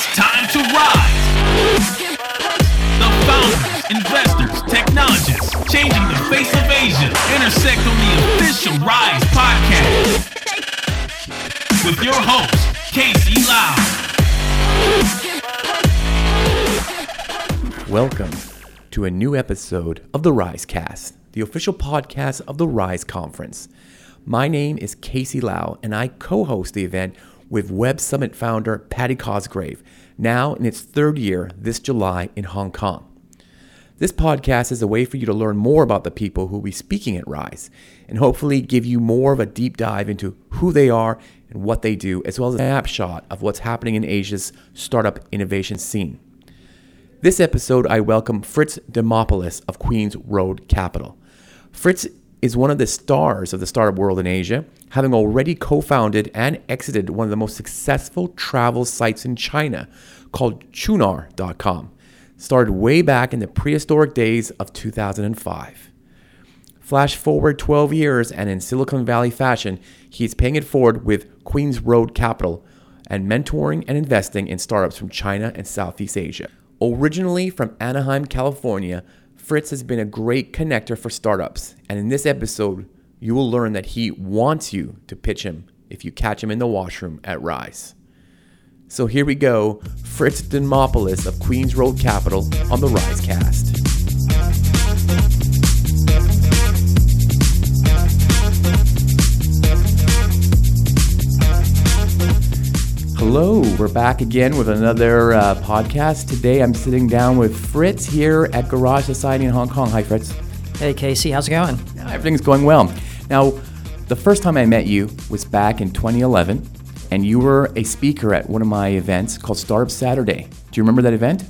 It's time to rise. The founders, investors, technologists, changing the face of Asia, intersect on the official Rise podcast with your host, Casey Lau. Welcome to a new episode of the Rise Cast, the official podcast of the Rise Conference. My name is Casey Lau, and I co host the event with Web Summit founder Paddy Cosgrave, now in its third year this July in Hong Kong. This podcast is a way for you to learn more about the people who will be speaking at Rise and hopefully give you more of a deep dive into who they are and what they do, as well as a snapshot of what's happening in Asia's startup innovation scene. This episode, I welcome Fritz Demopoulos of Queens Road Capital. Fritz is one of the stars of the startup world in Asia, having already co founded and exited one of the most successful travel sites in China called Qunar.com, started way back in the prehistoric days of 2005. Flash forward 12 years, and in Silicon Valley fashion, he's paying it forward with Queens Road Capital and mentoring and investing in startups from China and Southeast Asia. Originally from Anaheim, California, Fritz has been a great connector for startups, and in this episode, you will learn that he wants you to pitch him if you catch him in the washroom at Rise. So here we go Fritz Demopoulos of Queens Road Capital on the Rise Cast. Hello, we're back again with another uh, podcast. Today I'm sitting down with Fritz here at Garage Society in Hong Kong. Hi, Fritz. Hey, Casey, how's it going? Everything's going well. Now, the first time I met you was back in 2011, and you were a speaker at one of my events called Startup Saturday. Do you remember that event?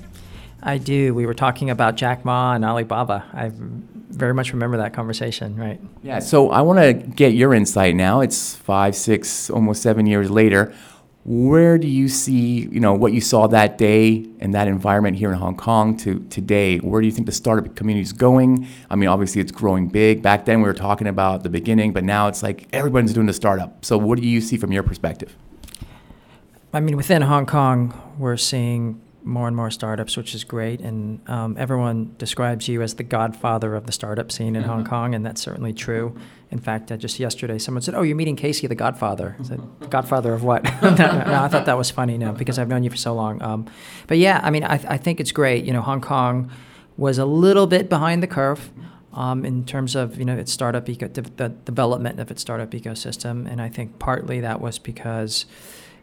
I do. We were talking about Jack Ma and Alibaba. I very much remember that conversation, right? Yeah, so I want to get your insight now. It's five, six, almost seven years later where do you see you know what you saw that day and that environment here in Hong Kong to today? Where do you think the startup community is going? I mean, obviously it's growing big. Back then we were talking about the beginning, but now it's like everyone's doing the startup. So what do you see from your perspective? I mean, within Hong Kong, we're seeing more and more startups, which is great. And um, everyone describes you as the godfather of the startup scene in mm-hmm. Hong Kong, and that's certainly true. In fact, uh, just yesterday, someone said, "Oh, you're meeting Casey, the Godfather." I said, "Godfather of what?" no, no, I thought that was funny, no, because I've known you for so long. Um, but yeah, I mean, I, I, think it's great. You know, Hong Kong was a little bit behind the curve. Um, in terms of you know its startup eco- the development of its startup ecosystem, and I think partly that was because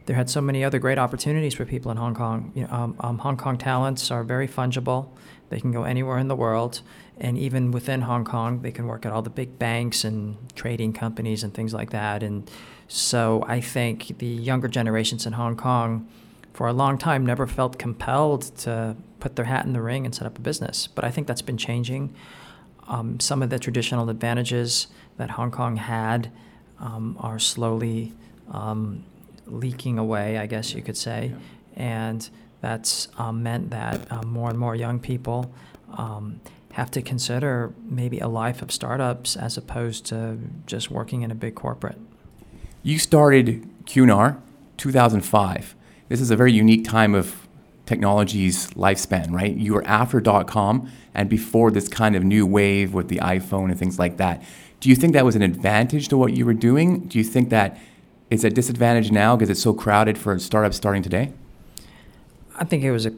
there had so many other great opportunities for people in Hong Kong. You know, um, um, Hong Kong talents are very fungible; they can go anywhere in the world, and even within Hong Kong, they can work at all the big banks and trading companies and things like that. And so I think the younger generations in Hong Kong, for a long time, never felt compelled to put their hat in the ring and set up a business. But I think that's been changing. Um, some of the traditional advantages that Hong Kong had um, are slowly um, leaking away, I guess you could say. Yeah. And that's um, meant that um, more and more young people um, have to consider maybe a life of startups as opposed to just working in a big corporate. You started Qunar 2005. This is a very unique time of technology's lifespan, right? You were after .com and before this kind of new wave with the iPhone and things like that. Do you think that was an advantage to what you were doing? Do you think that is a disadvantage now because it's so crowded for startups starting today? I think it was a,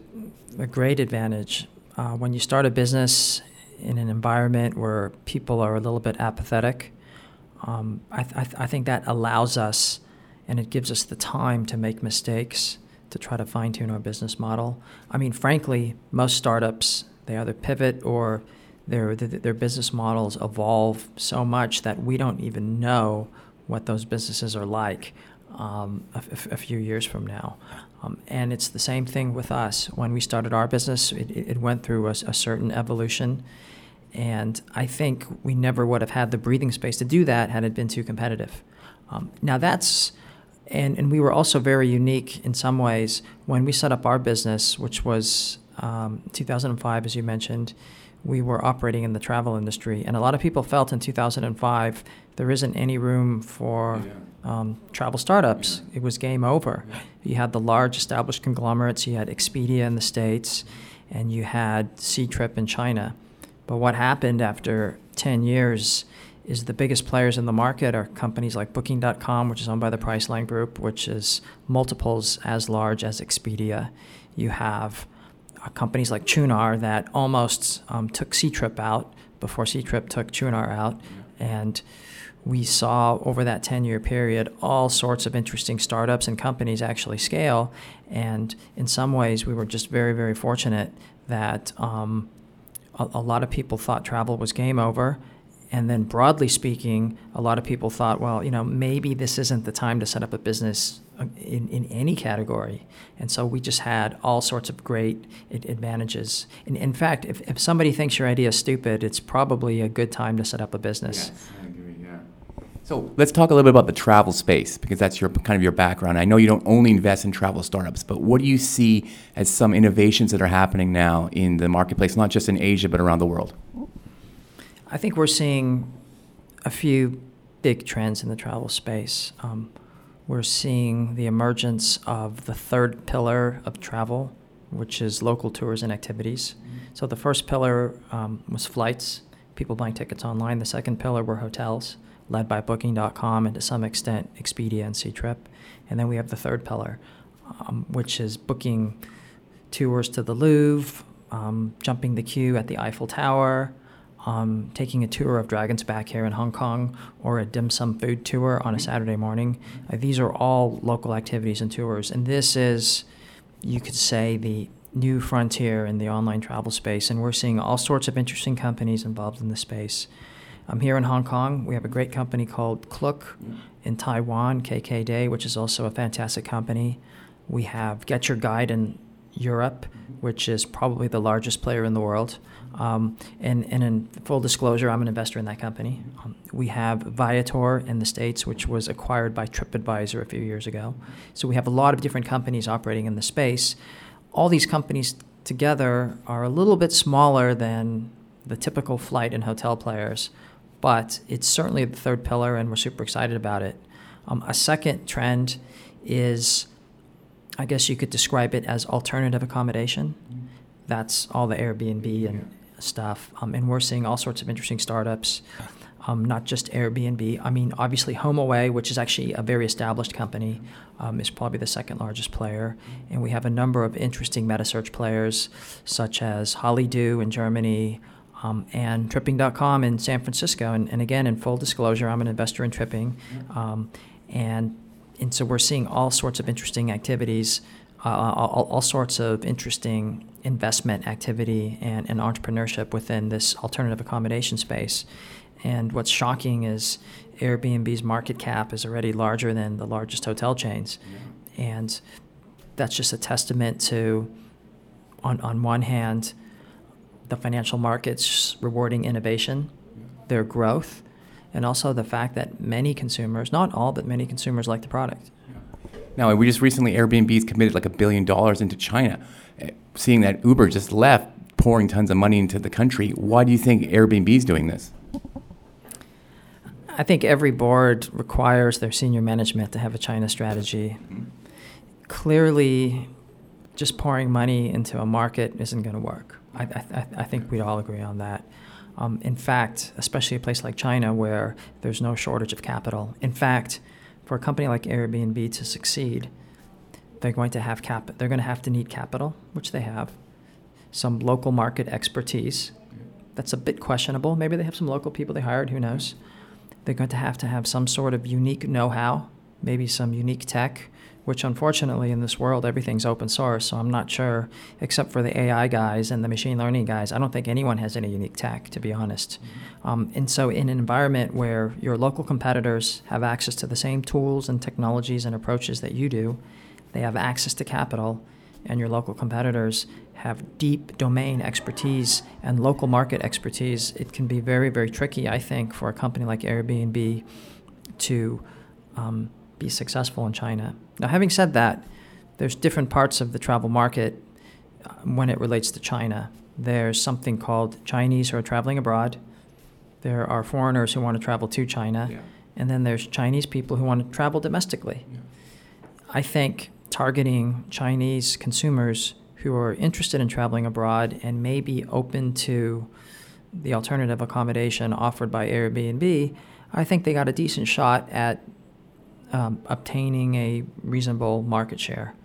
a great advantage. Uh, when you start a business in an environment where people are a little bit apathetic, um, I, th- I, th- I think that allows us and it gives us the time to make mistakes to try to fine tune our business model. I mean, frankly, most startups, they either pivot or their, their business models evolve so much that we don't even know what those businesses are like um, a, a, few years from now. Um, and it's the same thing with us. When we started our business, it, it went through a, a, certain evolution. And I think we never would have had the breathing space to do that had it been too competitive. Um, now, that's, and, and we were also very unique in some ways. When we set up our business, which was um, 2005, as you mentioned, we were operating in the travel industry. And a lot of people felt in 2005 there isn't any room for um, travel startups. It was game over. You had the large established conglomerates, you had Expedia in the States, and you had Ctrip in China. But what happened after 10 years is the biggest players in the market are companies like Booking.com, which is owned by the Priceline Group, which is multiples as large as Expedia. You have uh, companies like Qunar that almost um, took Ctrip out before Ctrip took Qunar out. And we saw over that 10 year period all sorts of interesting startups and companies actually scale. And in some ways, we were just very, very fortunate that um, a, a lot of people thought travel was game over and then broadly speaking, a lot of people thought, well, you know, maybe this isn't the time to set up a business uh, in, in any category. And so we just had all sorts of great advantages. And in fact, if, if somebody thinks your idea is stupid, it's probably a good time to set up a business. Yes. So let's talk a little bit about the travel space because that's your kind of your background. I know you don't only invest in travel startups, but what do you see as some innovations that are happening now in the marketplace, not just in Asia but around the world? I think we're seeing a few big trends in the travel space. Um, we're seeing the emergence of the third pillar of travel, which is local tours and activities. Mm-hmm. So the first pillar um, was flights, people buying tickets online. The second pillar were hotels, led by Booking.com and to some extent Expedia and Ctrip. And then we have the third pillar, um, which is booking tours to the Louvre, um, jumping the queue at the Eiffel Tower, um, taking a tour of Dragon's Back here in Hong Kong or a dim sum food tour on a Saturday morning. Uh, these are all local activities and tours. And this is, you could say, the new frontier in the online travel space. And we're seeing all sorts of interesting companies involved in the space. Um, here in Hong Kong, we have a great company called Klook. In Taiwan, KKday, which is also a fantastic company. We have Get Your Guide in Europe, which is probably the largest player in the world. Um, and, and in full disclosure, I'm an investor in that company. Um, we have Viator in the States, which was acquired by TripAdvisor a few years ago. So we have a lot of different companies operating in the space. All these companies together are a little bit smaller than the typical flight and hotel players, but it's certainly the third pillar, and we're super excited about it. Um, a second trend is, I guess you could describe it as alternative accommodation. That's all the Airbnb and stuff. Um, and we're seeing all sorts of interesting startups, um, not just Airbnb. I mean, obviously, HomeAway, which is actually a very established company, um, is probably the second largest player. And we have a number of interesting meta search players, such as Holidu in Germany. Um, and Tripping.com in San Francisco. And, and, again, in full disclosure, I'm an investor in Tripping. Um, and, and so we're seeing all sorts of interesting activities uh, all, all, sorts of interesting investment activity and, and entrepreneurship within this alternative accommodation space. And what's shocking is Airbnb's market cap is already larger than the largest hotel chains. And that's just a testament to, on, on one hand, the financial markets rewarding innovation, their growth, and also the fact that many consumers, not all, but many consumers like the product. Now, we just recently, Airbnb's committed like a billion dollars into China. Seeing that Uber just left, pouring tons of money into the country, why do you think Airbnb's doing this? I think every board requires their senior management to have a China strategy. Mm-hmm. Clearly, just pouring money into a market isn't going to work. I, I, I, think we'd all agree on that. Um, in fact, especially a place like China where there's no shortage of capital. In fact, for a company like Airbnb to succeed, they're going to have cap. They're going to have to need capital, which they have, some local market expertise. That's a bit questionable. Maybe they have some local people they hired. Who knows? They're going to have to have some sort of unique know-how, maybe some unique tech, which unfortunately in this world everything's open source. So I'm not sure, except for the AI guys and the machine learning guys, I don't think anyone has any unique tech, to be honest. Mm-hmm. Um, and so in an environment where your local competitors have access to the same tools and technologies and approaches that you do, they have access to capital, and your local competitors have deep domain expertise and local market expertise, it can be very, very tricky, I think, for a company like Airbnb to um, be successful in China. Now, having said that, there's different parts of the travel market uh, when it relates to China. There's something called Chinese who are traveling abroad. There are foreigners who want to travel to China. Yeah. And then there's Chinese people who want to travel domestically. Yeah. I think targeting Chinese consumers who are interested in traveling abroad and may be open to the alternative accommodation offered by Airbnb, I think they got a decent shot at um, obtaining a reasonable market share.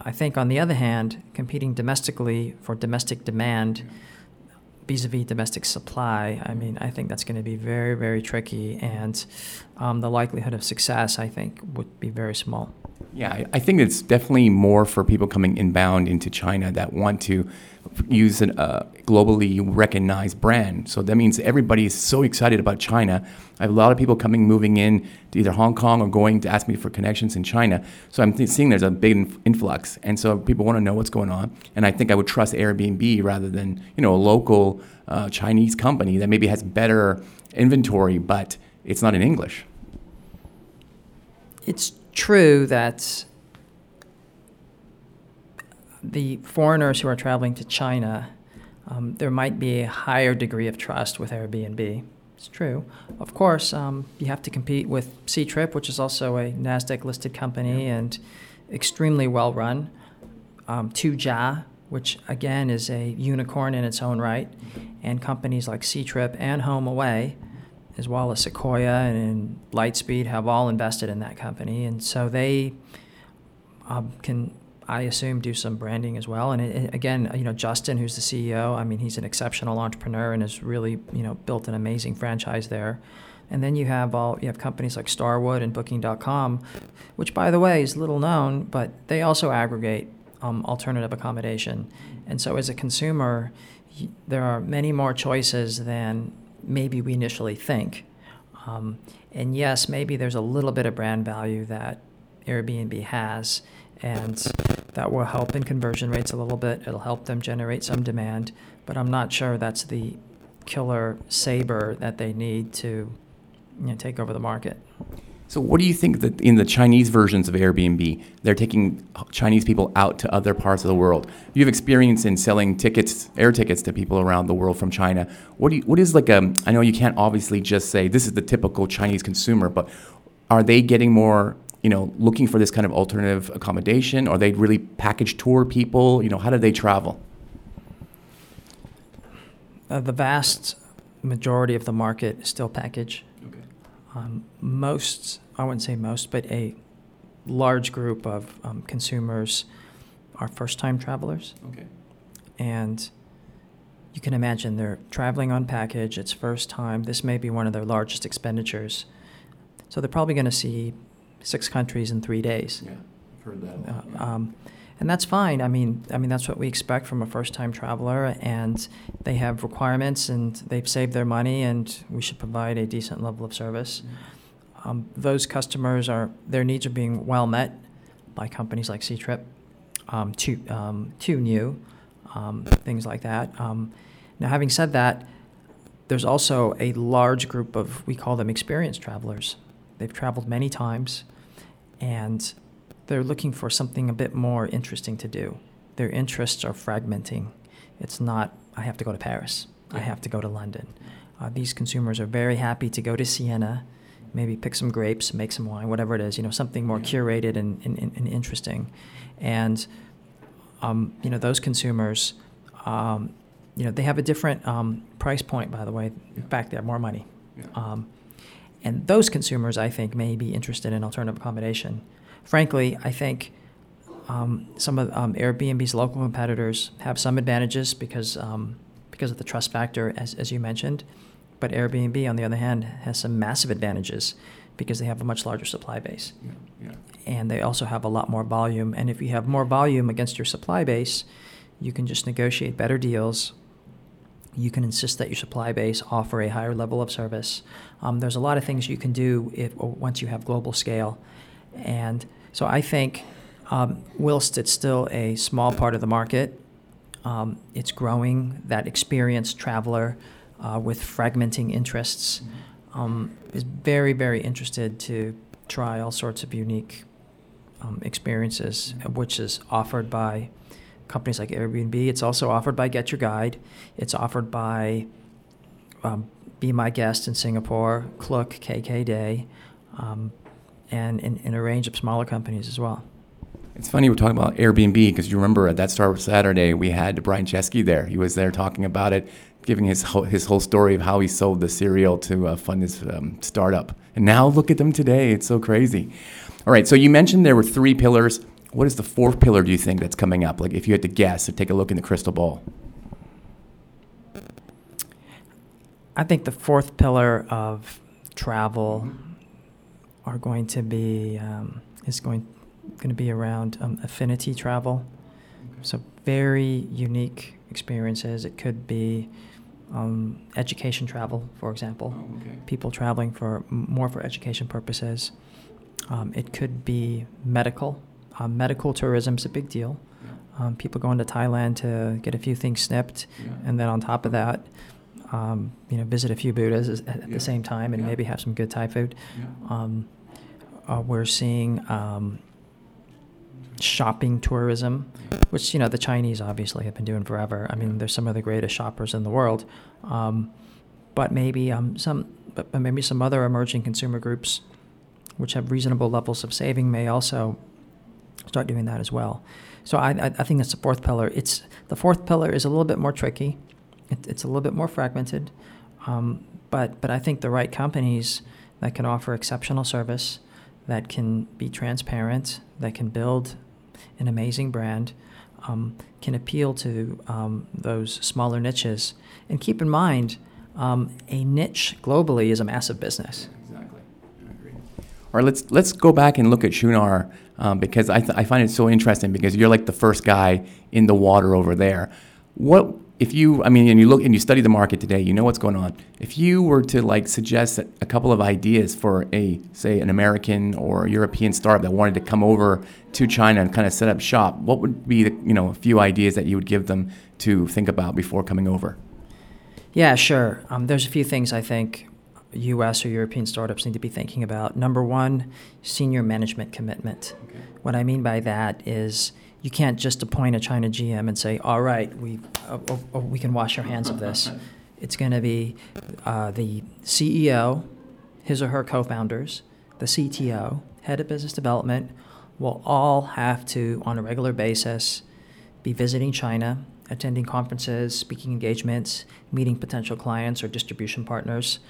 I think, on the other hand, competing domestically for domestic demand vis-a-vis domestic supply, I mean, I think that's going to be very, very tricky, and um, the likelihood of success, I think, would be very small. Yeah, I think it's definitely more for people coming inbound into China that want to use a uh, globally recognized brand. So that means everybody is so excited about China. I have a lot of people coming, moving in to either Hong Kong or going to ask me for connections in China. So I'm th- seeing there's a big inf- influx, and so people want to know what's going on. And I think I would trust Airbnb rather than you know a local uh, Chinese company that maybe has better inventory, but it's not in English. It's true that the foreigners who are traveling to China, um, there might be a higher degree of trust with Airbnb. It's true. Of course, um, you have to compete with Ctrip, which is also a NASDAQ listed company and extremely well run. Um, Tujia, which again is a unicorn in its own right, and companies like Ctrip and Home Away, as well as Sequoia and Lightspeed, have all invested in that company. And so they um, can I assume, do some branding as well. And it, again, you know, Justin, who's the CEO, I mean, he's an exceptional entrepreneur and has really, you know, built an amazing franchise there. And then you have all you have companies like Starwood and Booking.com, which, by the way, is little known, but they also aggregate um, alternative accommodation. And so, as a consumer, there are many more choices than maybe we initially think. Um, and yes, maybe there's a little bit of brand value that Airbnb has and that will help in conversion rates a little bit. It'll help them generate some demand, but I'm not sure that's the killer saber that they need to you know, take over the market. So, what do you think that in the Chinese versions of Airbnb, they're taking Chinese people out to other parts of the world? You have experience in selling tickets, air tickets to people around the world from China. What do you, what is like a? I know you can't obviously just say this is the typical Chinese consumer, but are they getting more you know, looking for this kind of alternative accommodation? Are they really package tour people? You know, how do they travel? Uh, the vast majority of the market is still package. Okay. Um, most, I wouldn't say most, but a large group of um, consumers are first time travelers. Okay. And you can imagine they're traveling on package, it's first time. This may be one of their largest expenditures. So they're probably going to see six countries in three days. Yeah, I've heard that. Uh, um, and that's fine. I mean, I mean that's what we expect from a first-time traveler, and they have requirements, and they've saved their money, and we should provide a decent level of service. Mm-hmm. Um, those customers are their needs are being well met by companies like Ctrip, um, to um, Tuniu, um, things like that. Um, now, having said that, there's also a large group of we call them experienced travelers. They've traveled many times and they're looking for something a bit more interesting to do. Their interests are fragmenting. It's not, I have to go to Paris, I have to go to London. Uh, these consumers are very happy to go to Siena, maybe pick some grapes, make some wine, whatever it is, you know, something more curated and, and, and interesting. And, um, you know, those consumers, um, you know, they have a different um, price point, by the way. In fact, they have more money. Yeah. And those consumers, I think, may be interested in alternative accommodation. Frankly, I think um, some of um, Airbnb's local competitors have some advantages because um, because of the trust factor, as, as you mentioned. But Airbnb, on the other hand, has some massive advantages because they have a much larger supply base. Yeah, yeah. And they also have a lot more volume. And if you have more volume against your supply base, you can just negotiate better deals you can insist that your supply base offer a higher level of service. Um, there's a lot of things you can do if, once you have global scale. And so I think, um, whilst it's still a small part of the market, um, it's growing. That experienced traveler uh, with fragmenting interests um, is very, very interested to try all sorts of unique um, experiences, which is offered by companies like Airbnb. It's also offered by Get Your Guide. It's offered by um, Be My Guest in Singapore, Klook, KK Day, um, and in, a range of smaller companies as well. It's funny we're talking about Airbnb because you remember at that Startup Saturday we had Brian Chesky there. He was there talking about it, giving his whole, his whole story of how he sold the cereal to uh, fund his um, startup. And now look at them today. It's so crazy. All right, so you mentioned there were three pillars. What is the fourth pillar, do you think, that's coming up? Like if you had to guess or take a look in the crystal ball? I think the fourth pillar of travel are going to be um, is going going to be around um, affinity travel. So very unique experiences. It could be um, education travel, for example. Oh, okay. People traveling for more for education purposes. Um, it could be medical. Um, medical tourism is a big deal. Yeah. Um, people going to Thailand to get a few things snipped, yeah. and then on top of that, um, you know, visit a few Buddhas at, yeah. the same time, and maybe have some good Thai food. Um, uh, we're seeing um, shopping tourism, which you know the Chinese obviously have been doing forever. I mean, they're some of the greatest shoppers in the world, um, but maybe um, some, but maybe some other emerging consumer groups, which have reasonable levels of saving, may also start doing that as well. So I, I, I think that's the fourth pillar. It's the fourth pillar is a little bit more tricky. It, it's a little bit more fragmented, um, but but I think the right companies that can offer exceptional service, that can be transparent, that can build an amazing brand, um, can appeal to um, those smaller niches. And keep in mind, um, a niche globally is a massive business. Exactly. I agree. All right, let's let's go back and look at Qunar um, because I, th- I find it so interesting because you're like the first guy in the water over there. What if you, I mean, and you look and you study the market today, you know what's going on. If you were to like suggest a couple of ideas for a, say, an American or European startup that wanted to come over to China and kind of set up shop, what would be the, you know, a few ideas that you would give them to think about before coming over? Yeah, sure. Um, there's a few things I think U.S. or European startups need to be thinking about. Number one, senior management commitment. Okay. What I mean by that is you can't just appoint a China GM and say, all right, we, uh, we can wash our hands of this. It's going to be uh, the CEO, his or her co founders, the CTO, head of business development will all have to, on a regular basis, be visiting China, attending conferences, speaking engagements, meeting potential clients or distribution partners,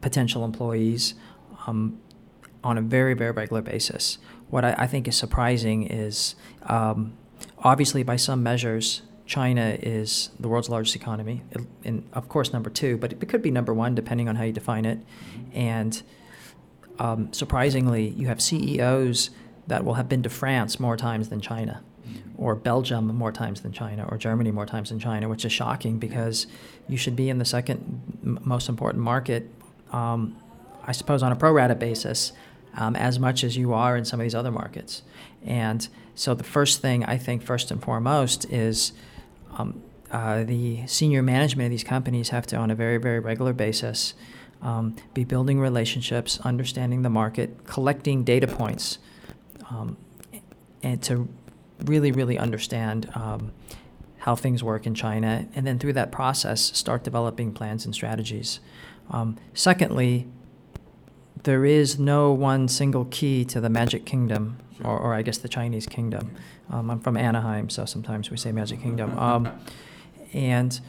potential employees um, on a very, very regular basis what I, I think is surprising is um, obviously, by some measures, China is the world's largest economy, and of course number two, but it could be number one depending on how you define it. And um, surprisingly, you have CEOs that will have been to France more times than China, or Belgium more times than China, or Germany more times than China, which is shocking because you should be in the second most important market, um, I suppose, on a pro rata basis um, as much as you are in some of these other markets. And so the first thing I think, first and foremost, is um, uh, the senior management of these companies have to, on a very, very regular basis, um, be building relationships, understanding the market, collecting data points, um, and to really, really understand um, how things work in China, and then through that process, start developing plans and strategies. Um, secondly, there is no one single key to the Magic Kingdom, or, or, I guess the Chinese Kingdom. Um, I'm from Anaheim, so sometimes we say Magic Kingdom. Um, and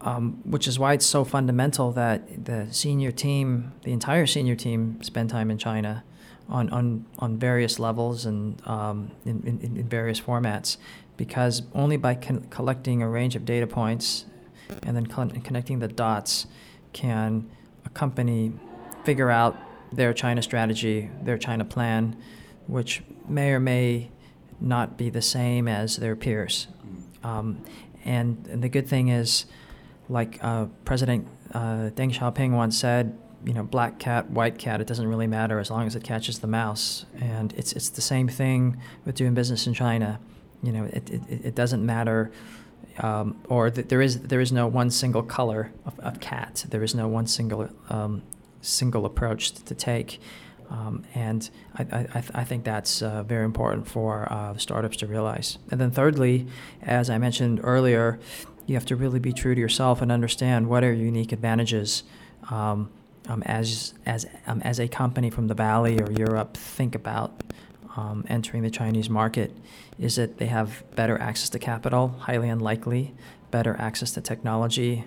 um, which is why it's so fundamental that the senior team, the entire senior team, spend time in China on, on, on various levels and um, in, in, in, various formats, because only by con- collecting a range of data points and then con- connecting the dots can a company figure out their China strategy, their China plan, which may or may not be the same as their peers. Um, and, and, the good thing is, like uh, President uh, Deng Xiaoping once said, you know, black cat, white cat, it doesn't really matter as long as it catches the mouse. And it's, it's the same thing with doing business in China. You know, it, it, it doesn't matter. Um, or th- there is there is no one single color of, of cat. There is no one single um, single approach to take. Um, and I, I, I, think that's uh, very important for uh, startups to realize. And then, thirdly, as I mentioned earlier, you have to really be true to yourself and understand what are your unique advantages. Um, um, as as um, as a company from the Valley or Europe think about um, entering the Chinese market, is that they have better access to capital, highly unlikely, better access to technology,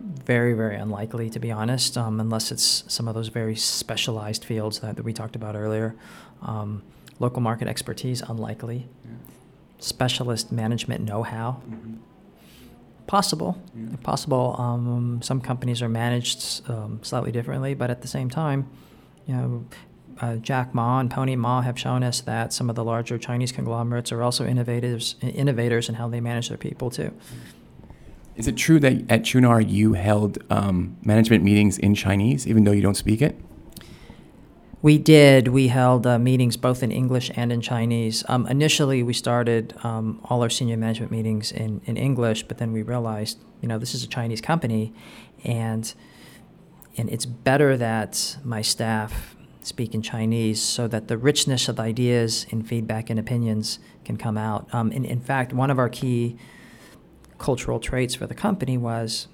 very very unlikely to be honest, um, unless it's some of those very specialized fields that, that we talked about earlier. Um, local market expertise unlikely. Yeah. Specialist management know-how. Mm-hmm possible. Yeah. Possible. Um, some companies are managed um, slightly differently, but at the same time, you know, uh, Jack Ma and Pony Ma have shown us that some of the larger Chinese conglomerates are also innovators, innovators in how they manage their people too. Is it true that at Qunar you held um, management meetings in Chinese, even though you don't speak it? We did. We held uh, meetings both in English and in Chinese. Um, initially, we started um, all our senior management meetings in, in English, but then we realized, you know, this is a Chinese company, and and it's better that my staff speak in Chinese so that the richness of ideas and feedback and opinions can come out. Um, in, in fact, one of our key cultural traits for the company was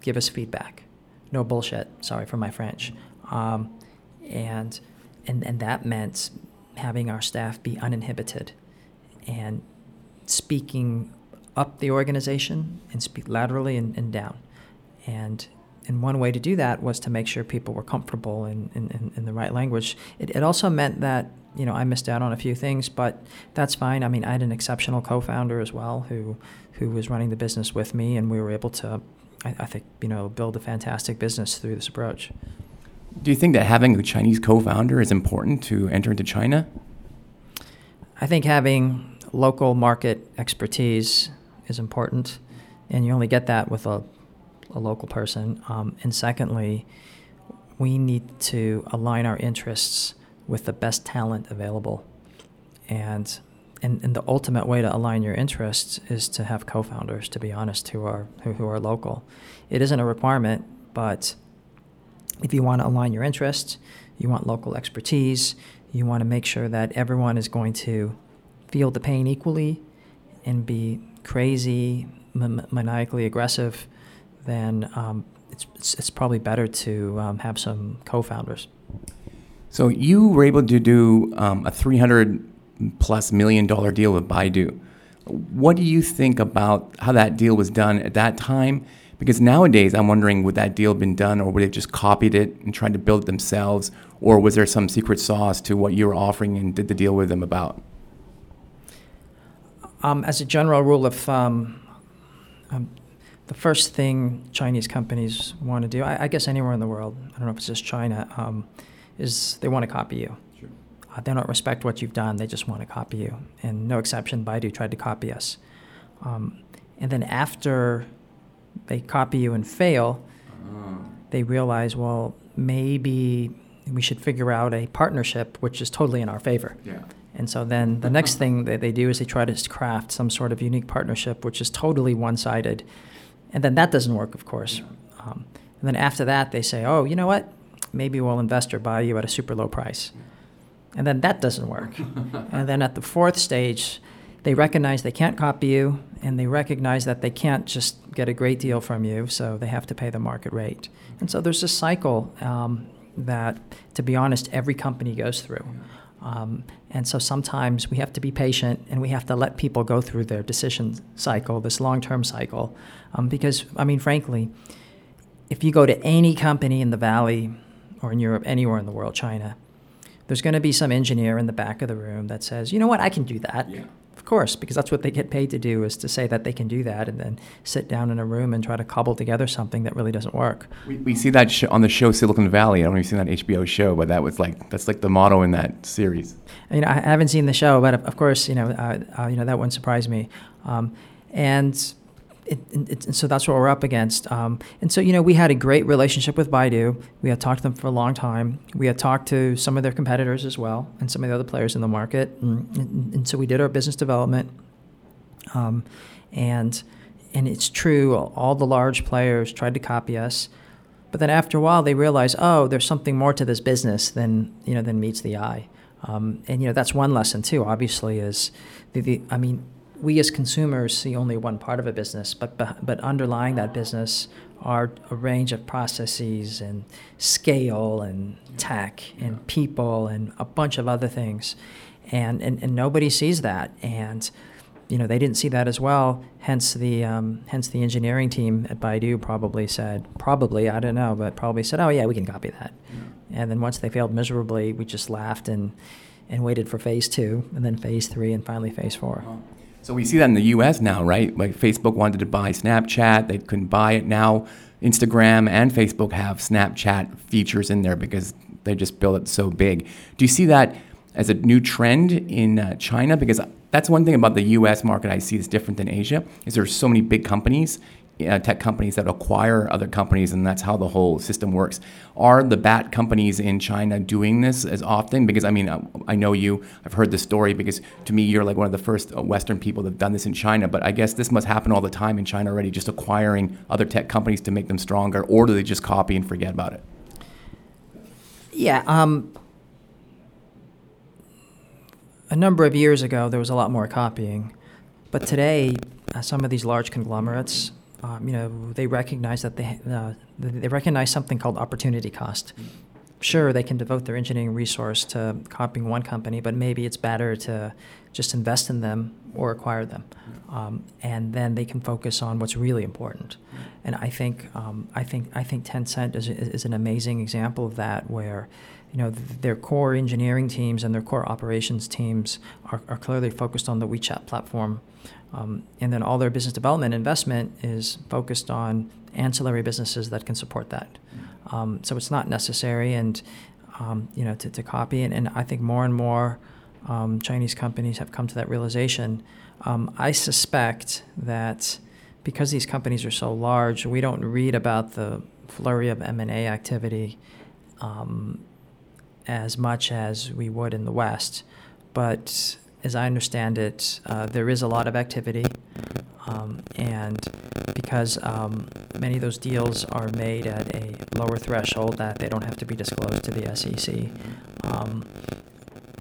give us feedback. No bullshit. Sorry for my French. Um, and and and that meant having our staff be uninhibited and speaking up the organization and speak laterally and, and down and and one way to do that was to make sure people were comfortable in, in, in the right language. It, it also meant that, you know, I missed out on a few things, but that's fine. I mean, I had an exceptional co-founder as well who, who was running the business with me, and we were able to, I, I think, you know, build a fantastic business through this approach. Do you think that having a Chinese co-founder is important to enter into China? I think having local market expertise is important, and you only get that with a, a local person. Um, and secondly, we need to align our interests with the best talent available. And, and, and the ultimate way to align your interests is to have co-founders, to be honest, who are, who, who are local. It isn't a requirement, but if you want to align your interests, you want local expertise, you want to make sure that everyone is going to feel the pain equally and be crazy, m- maniacally aggressive, then um, it's, it's, it's, probably better to um, have some co founders. So you were able to do um, a 300 plus million dollar deal with Baidu. What do you think about how that deal was done at that time? Because nowadays, I'm wondering would that deal have been done, or would they just copied it and tried to build it themselves, or was there some secret sauce to what you were offering and did the deal with them about? Um, as a general rule of thumb, um, the first thing Chinese companies want to do, I, I, guess anywhere in the world, I don't know if it's just China, um, is they want to copy you. Sure. Uh, they don't respect what you've done, they just want to copy you. And no exception, Baidu tried to copy us. Um, and then after they copy you and fail, uh-huh. they realize, well, maybe we should figure out a partnership which is totally in our favor. Yeah. And so then the next thing that they do is they try to craft some sort of unique partnership which is totally one sided. And then that doesn't work, of course. Yeah. Um, and then after that, they say, oh, you know what? Maybe we'll invest or buy you at a super low price. And then that doesn't work. and then at the fourth stage, they recognize they can't copy you and they recognize that they can't just get a great deal from you, so they have to pay the market rate. And so there's a cycle um, that, to be honest, every company goes through. Um, and so sometimes we have to be patient and we have to let people go through their decision cycle, this long term cycle. Um, because, I mean, frankly, if you go to any company in the Valley or in Europe, anywhere in the world, China, there's going to be some engineer in the back of the room that says, you know what, I can do that. Yeah. Of course, because that's what they get paid to do is to say that they can do that and then sit down in a room and try to cobble together something that really doesn't work. We, we see that sh- on the show Silicon Valley. I don't know if you've seen that HBO show, but that was like that's like the motto in that series. You know, I haven't seen the show, but of course, you know, uh, uh, you know that wouldn't surprise me. Um, and it, it, so that's what we're up against. Um, and so, you know, we had a great relationship with Baidu. We had talked to them for a long time. We had talked to some of their competitors as well and some of the other players in the market. And, and, and so we did our business development. Um, and and it's true, all the large players tried to copy us. But then after a while, they realize, oh, there's something more to this business than you know than meets the eye. Um, and you know that's one lesson too. Obviously, is the, the I mean, we as consumers see only one part of a business, but but underlying that business are a range of processes and scale and tech and people and a bunch of other things, and and, and nobody sees that and you know they didn't see that as well. Hence the um, hence the engineering team at Baidu probably said probably I don't know, but probably said, oh yeah, we can copy that. Yeah. And then once they failed miserably, we just laughed and and waited for phase two, and then phase three, and finally phase four. So we see that in the U.S. now, right? Like Facebook wanted to buy Snapchat, they couldn't buy it. Now Instagram and Facebook have Snapchat features in there because they just built it so big. Do you see that as a new trend in uh, China? Because that's one thing about the U.S. market I see is different than Asia. Is there's so many big companies, uh, tech companies that acquire other companies, and that's how the whole system works. Are the BAT companies in China doing this as often? Because I mean, I, uh, I know you. I've heard the story because to me, you're like one of the first uh, Western people that have done this in China. But I guess this must happen all the time in China already, just acquiring other tech companies to make them stronger, or do they just copy and forget about it? Yeah. Um, a number of years ago, there was a lot more copying, but today, uh, some of these large conglomerates, um, you know, they recognize that they uh, they recognize something called opportunity cost. Sure, they can devote their engineering resource to copying one company, but maybe it's better to just invest in them or acquire them, um, and then they can focus on what's really important. And I think um, I think I think Tencent is, is an amazing example of that, where you know, their core engineering teams and their core operations teams are, are clearly focused on the WeChat platform. Um, and then all their business development investment is focused on ancillary businesses that can support that. Um, so it's not necessary and um, you know to, to copy and, and I think more and more um, Chinese companies have come to that realization. Um, I suspect that because these companies are so large, we don't read about the flurry of M&A activity um, as much as we would in the West. But as I understand it, uh, there is a lot of activity. Um, and because um, many of those deals are made at a lower threshold that they don't have to be disclosed to the SEC, um,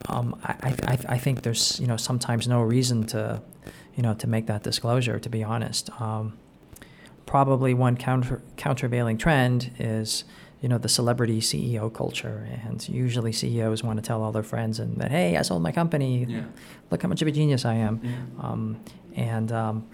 um, I, I, I, think there's you know sometimes no reason to you know to make that disclosure. To be honest, um, probably one counter countervailing trend is you know the celebrity CEO culture, and usually CEOs want to tell all their friends and that hey, I sold my company. Yeah. Look how much of a genius I am. Yeah. Um, and um,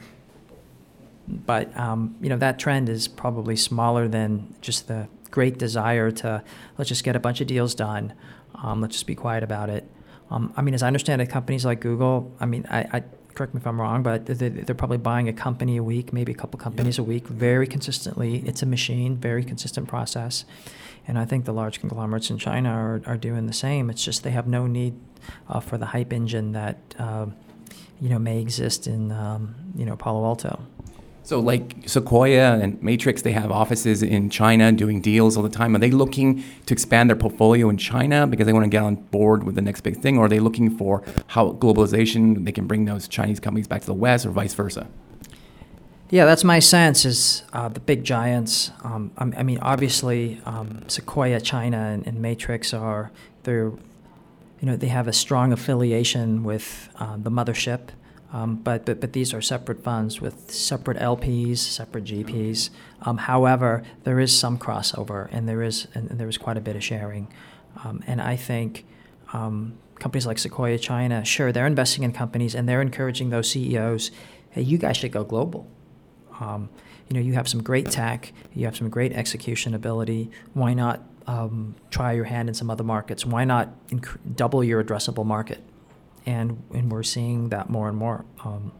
but um, you know that trend is probably smaller than just the great desire to let's just get a bunch of deals done. Um, let's just be quiet about it. Um, I mean, as I understand it, companies like Google. I mean, I, I correct me if I'm wrong, but they're probably buying a company a week, maybe a couple companies yeah. a week, very consistently. It's a machine, very consistent process. And I think the large conglomerates in China are, are doing the same. It's just they have no need uh, for the hype engine that uh, you know may exist in um, you know Palo Alto. So, like Sequoia and Matrix, they have offices in China doing deals all the time. Are they looking to expand their portfolio in China because they want to get on board with the next big thing, or are they looking for how globalization they can bring those Chinese companies back to the West, or vice versa? Yeah, that's my sense. Is uh, the big giants? Um, I, I, mean, obviously, um, Sequoia, China, and, and, Matrix are they're, you know, they have a strong affiliation with uh, the mothership. Um, but, but, but these are separate funds with separate LPs, separate GPs. Um, however, there is some crossover, and there is and there is quite a bit of sharing. Um, and I think um, companies like Sequoia China, sure, they're investing in companies and they're encouraging those CEOs, hey, you guys should go global. Um, you know, you have some great tech, you have some great execution ability. Why not um, try your hand in some other markets? Why not inc- double your addressable market? And and we're seeing that more and more. Um,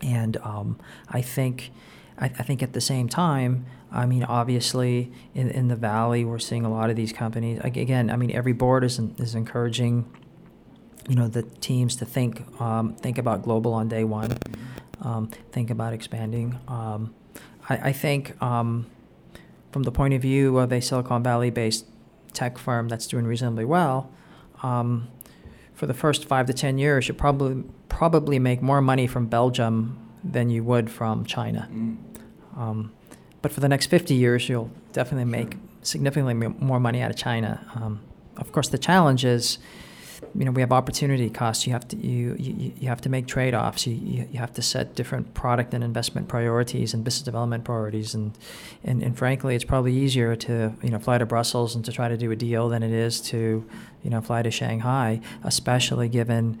and um, I think I, I, think at the same time, I mean, obviously in, in the valley, we're seeing a lot of these companies. Again, I mean, every board is is encouraging, you know, the teams to think um, think about global on day one, um, think about expanding. Um, I, I, think um, from the point of view of a Silicon Valley based tech firm that's doing reasonably well. Um, for the first five to ten years, you probably probably make more money from Belgium than you would from China. Mm. Um, but for the next 50 years, you'll definitely make significantly more money out of China. Um, of course, the challenge is, you know, we have opportunity costs. You have to you you, you have to make trade-offs. You, you, you have to set different product and investment priorities and business development priorities. And, and and frankly, it's probably easier to you know fly to Brussels and to try to do a deal than it is to you know fly to Shanghai, especially given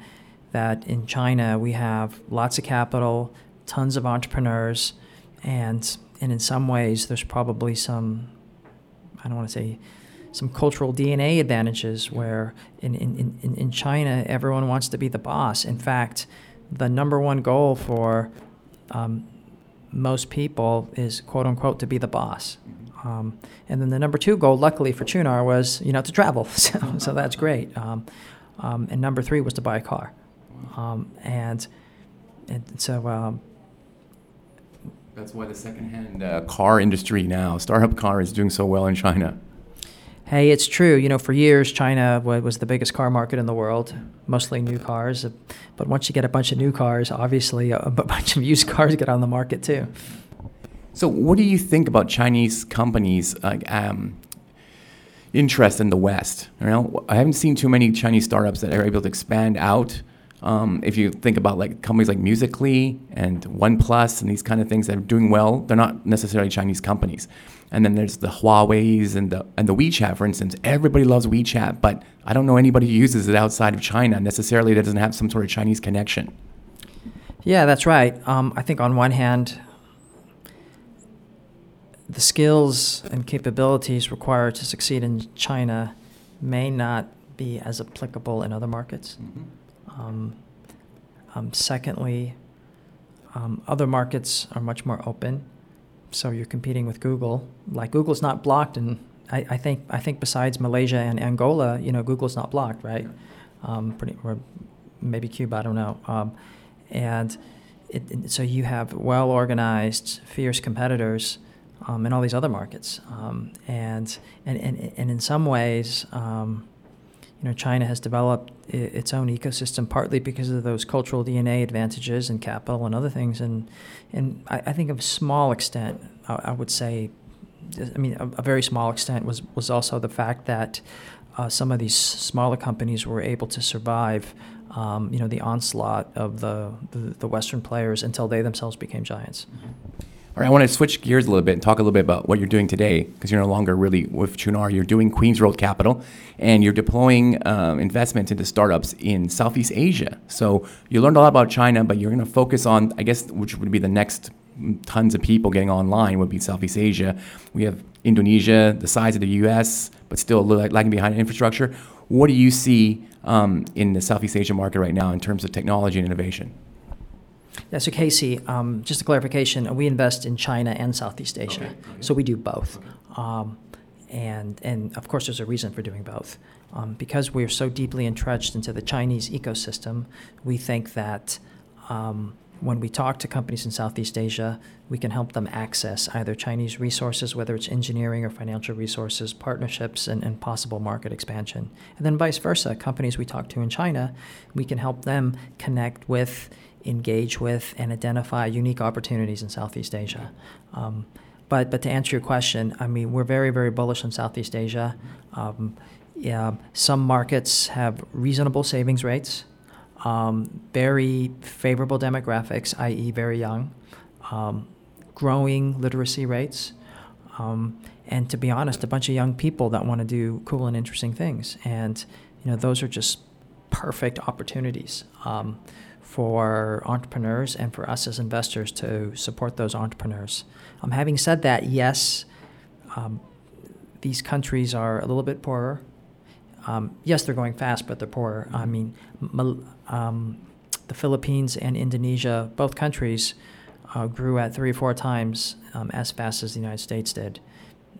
that in China we have lots of capital, tons of entrepreneurs, and and in some ways there's probably some I don't want to say some cultural DNA advantages where in, in, in, in China, everyone wants to be the boss. In fact, the number one goal for um, most people is quote unquote to be the boss. Um, and then the number two goal, luckily for Qunar, was you know to travel. So, so that's great. Um, um, and number three was to buy a car. Um, and and so um, that's why the secondhand uh, car industry now, startup car, is doing so well in China hey, it's true. You know, for years, China was the biggest car market in the world, mostly new cars. But once you get a bunch of new cars, obviously a bunch of used cars get on the market too. So, what do you think about Chinese companies' uh, um, interest in the West? You know, I haven't seen too many Chinese startups that are able to expand out. Um, if you think about like companies like Musical.ly and OnePlus and these kind of things that are doing well, they're not necessarily Chinese companies. And then there's the Huawei's and the and the WeChat, for instance. Everybody loves WeChat, but I don't know anybody who uses it outside of China necessarily that doesn't have some sort of Chinese connection. Yeah, that's right. Um, I think on one hand, the skills and capabilities required to succeed in China may not be as applicable in other markets. Mm-hmm. Um, um, secondly, um, other markets are much more open so you're competing with Google. Like Google's not blocked, and I, I, think I think besides Malaysia and Angola, you know, Google's not blocked, right? Um, pretty, or maybe Cuba, I don't know. Um, and it, it, so you have well organized, fierce competitors um, in all these other markets, um, and, and and and in some ways. You know, China has developed its own ecosystem partly because of those cultural DNA advantages and capital and other things, and and I, I think of a small extent, I, I, would say, I mean, a, a, very small extent was was also the fact that uh, some of these smaller companies were able to survive, um, you know, the onslaught of the, the, the Western players until they themselves became giants. Mm-hmm. All right, I want to switch gears a little bit and talk a little bit about what you're doing today because you're no longer really with Qunar. You're doing Queen's Road Capital and you're deploying um, investments into startups in Southeast Asia. So you learned a lot about China, but you're going to focus on, I guess, which would be the next tons of people getting online would be Southeast Asia. We have Indonesia, the size of the U.S., but still lagging behind in infrastructure. What do you see um, in the Southeast Asia market right now in terms of technology and innovation? Yeah, so Casey, um, just a clarification, we invest in China and Southeast Asia, okay. Okay. so we do both. Okay. Um, and, and of course, there's a reason for doing both. Um, because we're so deeply entrenched into the Chinese ecosystem, we think that um, when we talk to companies in Southeast Asia, we can help them access either Chinese resources, whether it's engineering or financial resources, partnerships, and, and possible market expansion. And then vice versa, companies we talk to in China, we can help them connect with engage with and identify unique opportunities in Southeast Asia. Um, but, but to answer your question, I mean, we're very, very bullish on Southeast Asia. Um, yeah, some markets have reasonable savings rates, um, very favorable demographics, i.e., very young, um, growing literacy rates, um, and to be honest, a bunch of young people that want to do cool and interesting things. And you know, those are just perfect opportunities. Um, for entrepreneurs and for us as investors to support those entrepreneurs. Um, having said that, yes, um, these countries are a little bit poorer. Um, yes, they're going fast, but they're poorer. I mean, um, the Philippines and Indonesia, both countries, uh, grew at three or four times um, as fast as the United States did.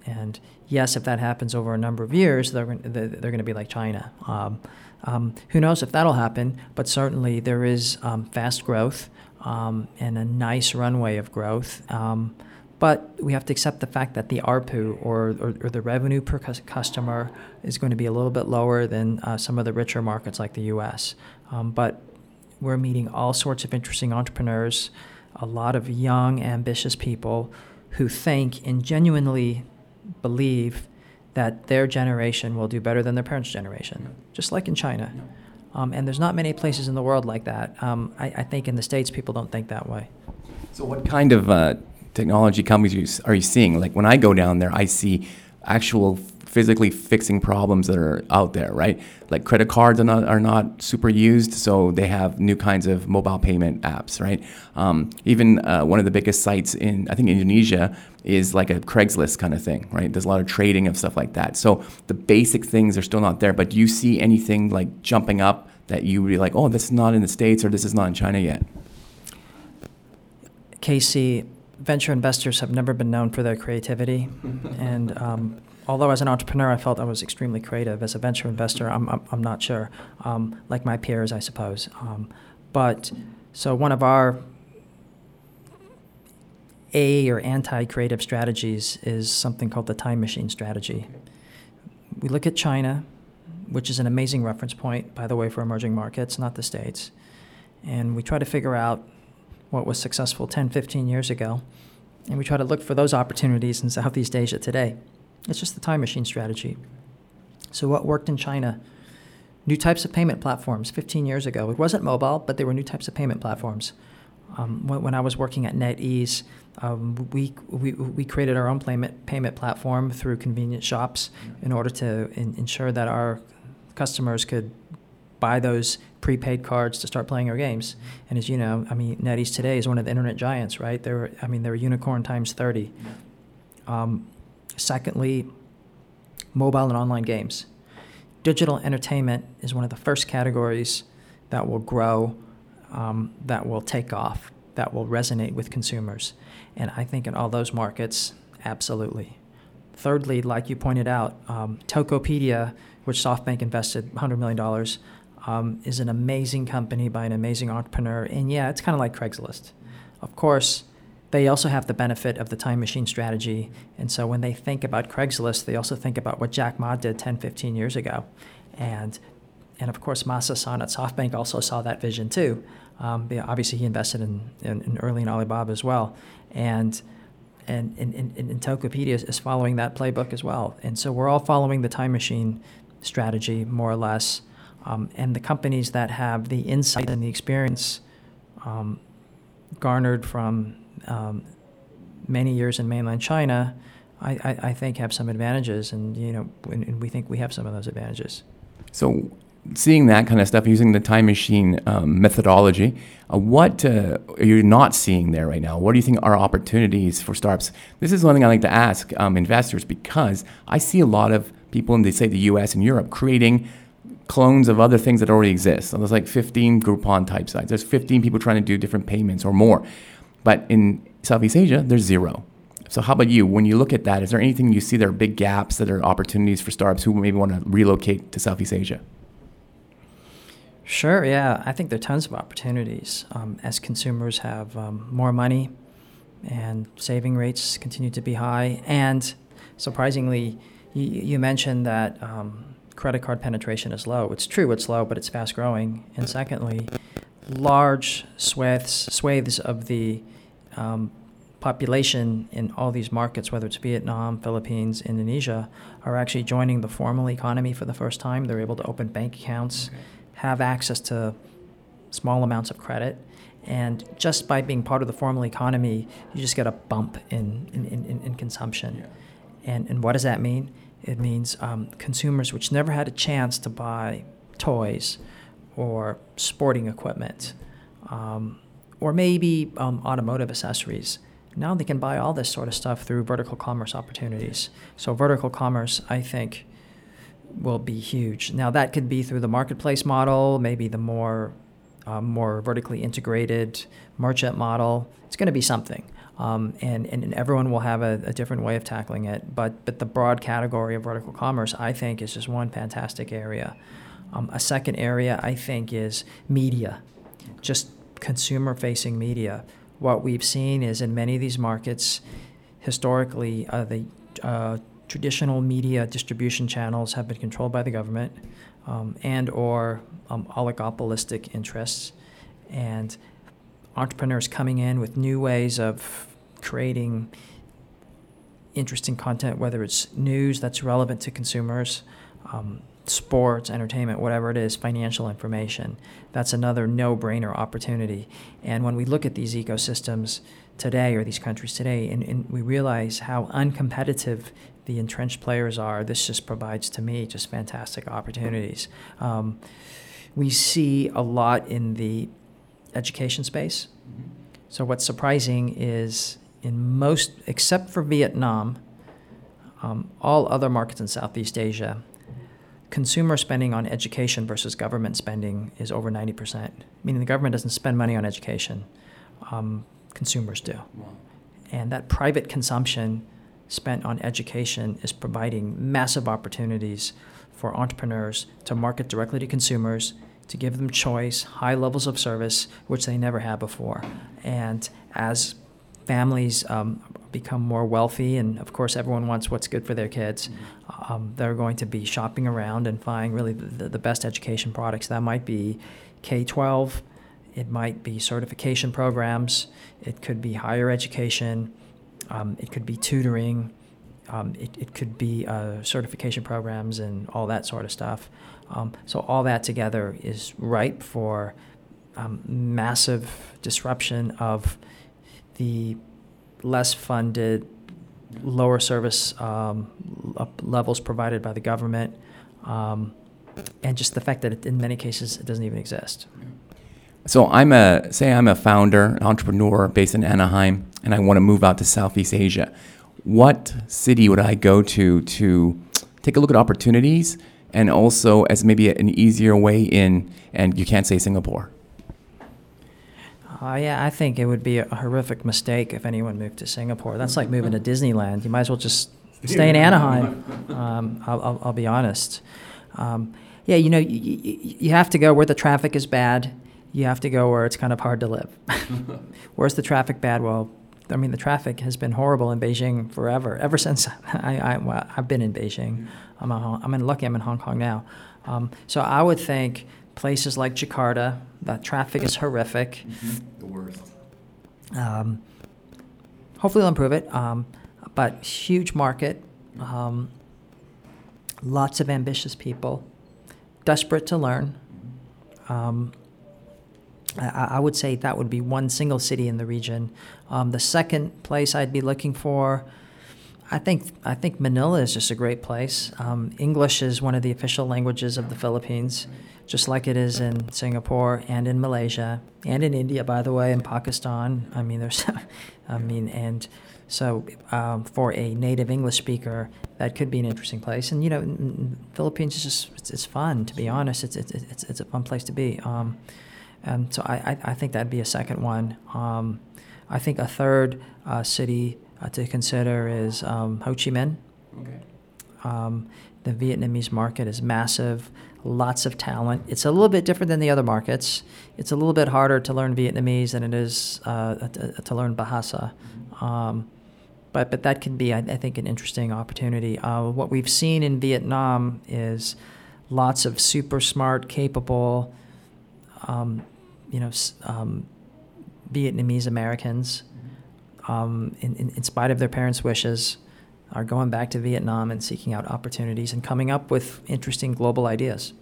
And yes, if that happens over a number of years, they're, they're going to be like China. Um, um, who knows if that'll happen, but certainly there is um, fast growth um, and a nice runway of growth. Um, but we have to accept the fact that the ARPU or, or, or the revenue per customer is going to be a little bit lower than uh, some of the richer markets like the US. Um, but we're meeting all sorts of interesting entrepreneurs, a lot of young, ambitious people who think and genuinely believe that their generation will do better than their parents' generation, just like in China. Um, and there's not many places in the world like that. Um, I, I, think in the States, people don't think that way. So, what kind of uh, technology companies are you seeing? Like when I go down there, I see actual physically fixing problems that are out there, right? Like credit cards are not, are not super used, so they have new kinds of mobile payment apps, right? Um, even uh, one of the biggest sites in, I think, Indonesia is like a Craigslist kind of thing, right? There's a lot of trading of stuff like that. So the basic things are still not there, but do you see anything like jumping up that you would be like, oh, this is not in the States or this is not in China yet? Casey, venture investors have never been known for their creativity. and um, although as an entrepreneur I felt I was extremely creative, as a venture investor I'm, I'm, I'm not sure, um, like my peers, I suppose. Um, but so one of our A or anti creative strategies is something called the time machine strategy. We look at China, which is an amazing reference point, by the way, for emerging markets, not the States, and we try to figure out what was successful 10, 15 years ago, and we try to look for those opportunities in Southeast Asia today. It's just the time machine strategy. So, what worked in China? New types of payment platforms 15 years ago. It wasn't mobile, but they were new types of payment platforms. Um, when, when, I was working at NetEase, um, we, we, we created our own payment, payment platform through convenience shops in order to in, ensure that our customers could buy those prepaid cards to start playing our games. And as you know, I mean, NetEase today is one of the internet giants, right? They're, I mean, they're unicorn times 30. Um, Secondly, mobile and online games. Digital entertainment is one of the first categories that will grow, um, that will take off, that will resonate with consumers. And I think in all those markets, absolutely. Thirdly, like you pointed out, um, Tokopedia, which SoftBank invested $100 million, um, is an amazing company by an amazing entrepreneur. And yeah, it's kind of like Craigslist. Of course, they also have the benefit of the time machine strategy. And so when they think about Craigslist, they also think about what Jack Ma did 10, 15 years ago. And, and of course, Masa at SoftBank also saw that vision too. Um, obviously, he invested in, in, in, early in Alibaba as well. And, and, and, and, and Tokopedia is following that playbook as well. And so we're all following the time machine strategy, more or less. Um, and the companies that have the insight and the experience um, garnered from um, many years in mainland China, I, I, I, think have some advantages, and you know, and, we think we have some of those advantages. So, seeing that kind of stuff, using the time machine um, methodology, uh, what uh, are you not seeing there right now? What do you think are opportunities for startups? This is one thing I like to ask um, investors because I see a lot of people in, they say, the U.S. and Europe creating clones of other things that already exist. So there's like 15 Groupon type sites. There's 15 people trying to do different payments or more. But in Southeast Asia, there's zero. So how about you? When you look at that, is there anything you see there are big gaps that are opportunities for startups who maybe want to relocate to Southeast Asia? Sure, yeah. I think there are tons of opportunities um, as consumers have um, more money and saving rates continue to be high. And surprisingly, you, you mentioned that um, credit card penetration is low. It's true, it's low, but it's fast growing. And secondly, large swathes, swathes of the um, population in all these markets, whether it's Vietnam, Philippines, Indonesia, are actually joining the formal economy for the first time. They're able to open bank accounts, okay. have access to small amounts of credit. And just by being part of the formal economy, you just get a bump in, in, in, in consumption. Yeah. And, and what does that mean? It means um, consumers which never had a chance to buy toys or sporting equipment, um, or maybe um, automotive accessories. Now they can buy all this sort of stuff through vertical commerce opportunities. So, vertical commerce, I think, will be huge. Now, that could be through the marketplace model, maybe the more uh, more vertically integrated merchant model. It's going to be something. Um, and, and everyone will have a, a, different way of tackling it. But, but the broad category of vertical commerce, I think, is just one fantastic area. Um, a second area, I think, is media, just consumer facing media. What we've seen is in many of these markets, historically, uh, the uh, traditional media distribution channels have been controlled by the government um, and or um, oligopolistic interests and entrepreneurs coming in with new ways of creating interesting content, whether it's news that's relevant to consumers, um, sports, entertainment, whatever it is, financial information. That's another no brainer opportunity. And when we look at these ecosystems today or these countries today, and, and, we realize how uncompetitive the entrenched players are, this just provides to me just fantastic opportunities. Um, we see a lot in the education space. So, what's surprising is in most, except for Vietnam, um, all other markets in Southeast Asia, consumer spending on education versus government spending is over 90%, meaning the government doesn't spend money on education, um, consumers do. Wow. And that private consumption spent on education is providing massive opportunities for entrepreneurs to market directly to consumers, to give them choice, high levels of service, which they never had before. And as families um, become more wealthy, and of course, everyone wants what's good for their kids. Mm-hmm. Um, they're going to be shopping around and finding really the, the best education products. That might be K 12, it might be certification programs, it could be higher education, um, it could be tutoring, um, it, it could be uh, certification programs, and all that sort of stuff. Um, so, all that together is ripe for um, massive disruption of the less funded, lower service um, levels provided by the government, um, and just the fact that it, in many cases it doesn't even exist. So I'm a say I'm a founder, entrepreneur based in Anaheim, and I want to move out to Southeast Asia. What city would I go to to take a look at opportunities and also as maybe an easier way in? And you can't say Singapore. Uh, yeah, I think it would be a horrific mistake if anyone moved to Singapore. That's like moving to Disneyland. You might as well just stay in Anaheim. Um, I'll, I'll, I'll, be honest. Um, yeah, you know, you, you have to go where the traffic is bad. You have to go where it's kind of hard to live. Where's the traffic bad? Well, I mean, the traffic has been horrible in Beijing forever. Ever since I, I well, I've been in Beijing. I'm, a, I'm in lucky. I'm in Hong Kong now. Um, so I would think places like Jakarta, the traffic is horrific. Mm-hmm. The worst. Um, hopefully, they'll improve it. Um, but huge market, um, lots of ambitious people, desperate to learn. Um, I, I, would say that would be one single city in the region. Um, the second place I'd be looking for. I think I think Manila is just a great place. Um, English is one of the official languages of the Philippines just like it is in Singapore and in Malaysia and in India, by the way, and Pakistan. I mean, there's, I mean, and so um, for a native English speaker, that could be an interesting place. And you know, Philippines is just it's, it's, fun to be honest. It's it's it's, it's a fun place to be. Um, and so I, I, I think that'd be a second one. Um, I think a third uh, city uh, to consider is um, Ho Chi Minh. Okay. Um, the Vietnamese market is massive lots of talent. It's a little bit different than the other markets. It's a little bit harder to learn Vietnamese than it is uh, to, to, learn Bahasa. Um, but, but that can be, I, I think, an interesting opportunity. Uh, what we've seen in Vietnam is lots of super smart, capable, um, you know, um, Vietnamese Americans, um, in, in, in spite of their parents' wishes, are going back to Vietnam and seeking out opportunities and coming up with interesting global ideas.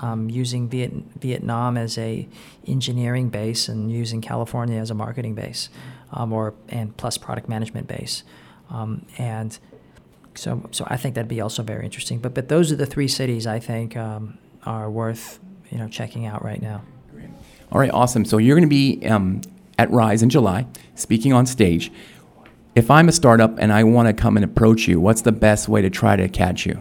Um, using Viet- Vietnam as a engineering base and using California as a marketing base, um, or and plus product management base, um, and so so I think that'd be also very interesting. But but those are the three cities I think um, are worth you know checking out right now. All right, awesome. So you're going to be um, at Rise in July, speaking on stage if I'm a startup and I want to come and approach you, what's the best way to try to catch you?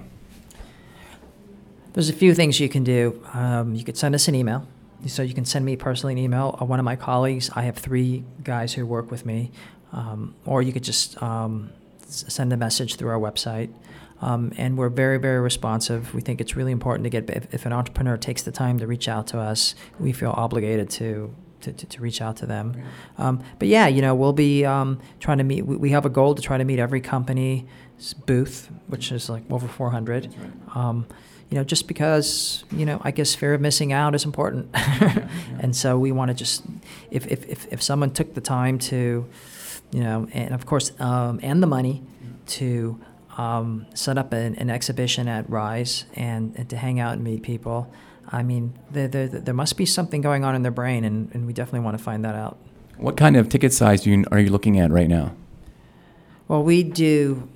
There's a few things you can do. Um, you could send us an email. So you can send me personally an email. Uh, one of my colleagues, I have three guys who work with me, um, or you could just um, send a message through our website. Um, and we're very, very responsive. We think it's really important to get, if, if, an entrepreneur takes the time to reach out to us, we feel obligated to to, to, to reach out to them. Um, but yeah, you know, we'll be um, trying to meet. We, we, have a goal to try to meet every company booth, which is like over 400. Right. Um, you know, just because you know, I guess fear of missing out is important, yeah, yeah. and so we want to just, if, if if if someone took the time to, you know, and of course, um, and the money to um, set up an, an, exhibition at Rise and, and, to hang out and meet people. I mean, there, there, there must be something going on in their brain, and, and we definitely want to find that out. What kind of ticket size you, are you looking at right now? Well, we do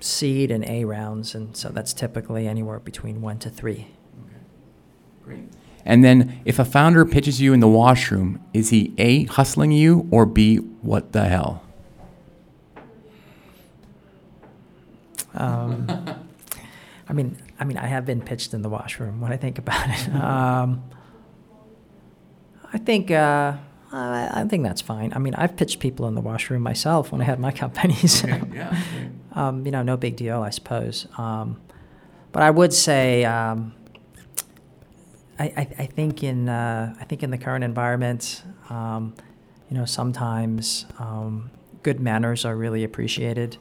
seed and A rounds, and so that's typically anywhere between one to three. Okay. Great. And then if a founder pitches you in the washroom, is he A, hustling you, or B, what the hell? Um, I mean, I mean, I have been pitched in the washroom when I think about it. Um, I think uh, I think that's fine. I mean, I've pitched people in the washroom myself when I had my companies. Okay, yeah. um, you know, no big deal, I suppose. Um, but I would say um, I, I, I think in uh, I think in the current environment, um, you know, sometimes um, good manners are really appreciated,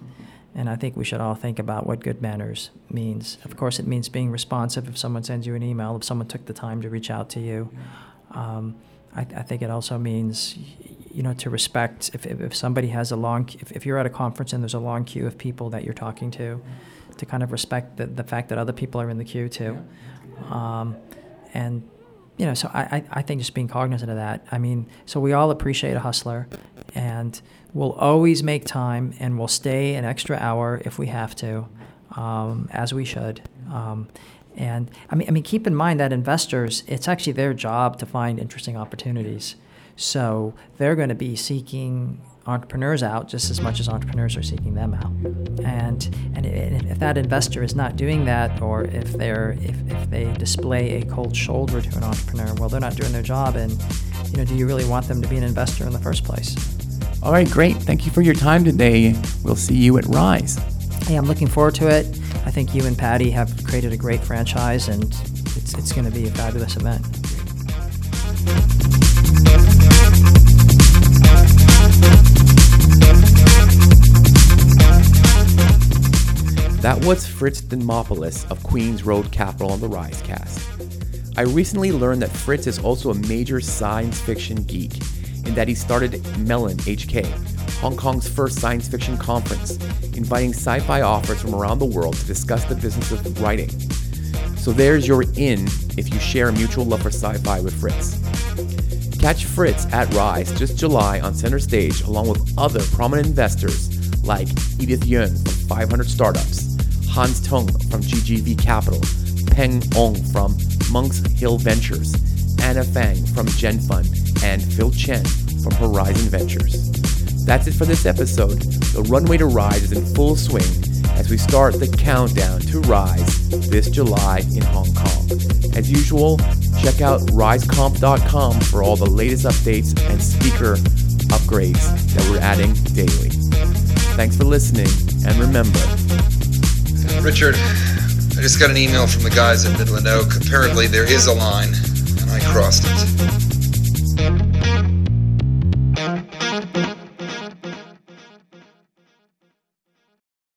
and I think we should all think about what good manners means. Of course, it means being responsive if someone sends you an email, if someone took the time to reach out to you. Um, I, I, think it also means, you know, to respect if, if, if somebody has a long, if, if you're at a conference and there's a long queue of people that you're talking to, to kind of respect the, the fact that other people are in the queue too. Um, and you know, so I, I think just being cognizant of that. I mean, so we all appreciate a hustler, and we'll always make time, and we'll stay an extra hour if we have to, um, as we should. Um, and I mean, I mean, keep in mind that investors, it's actually their job to find interesting opportunities. So they're going to be seeking entrepreneurs out just as much as entrepreneurs are seeking them out. And and if that investor is not doing that, or if they're if, if they display a cold shoulder to an entrepreneur, well, they're not doing their job. And you know, do you really want them to be an investor in the first place? All right, great. Thank you for your time today. We'll see you at Rise. Hey, I'm looking forward to it. I think you and Paddy have created a great franchise, and it's it's going to be a fabulous event. That was Fritz Demopoulos of Queens Road Capital on the Risecast. I recently learned that Fritz is also a major science fiction geek, that he started Melon HK, Hong Kong's first science fiction conference, inviting sci fi authors from around the world to discuss the business of writing. So there's your in if you share a mutual love for sci fi with Fritz. Catch Fritz at Rise this July on center stage along with other prominent investors like Edith Yeung from 500 Startups, Hans Tung from GGV Capital, Peng Ong from Monk's Hill Ventures, Anna Fang from ZhenFund, and Phil Chen from Horizon Ventures. That's it for this episode. The runway to Rise is in full swing as we start the countdown to Rise this July in Hong Kong. As usual, check out riseconf.com for all the latest updates and speaker upgrades that we're adding daily. Thanks for listening, and remember, Richard, I just got an email from the guys at Midland Oak. Apparently, there is a line, and I crossed it.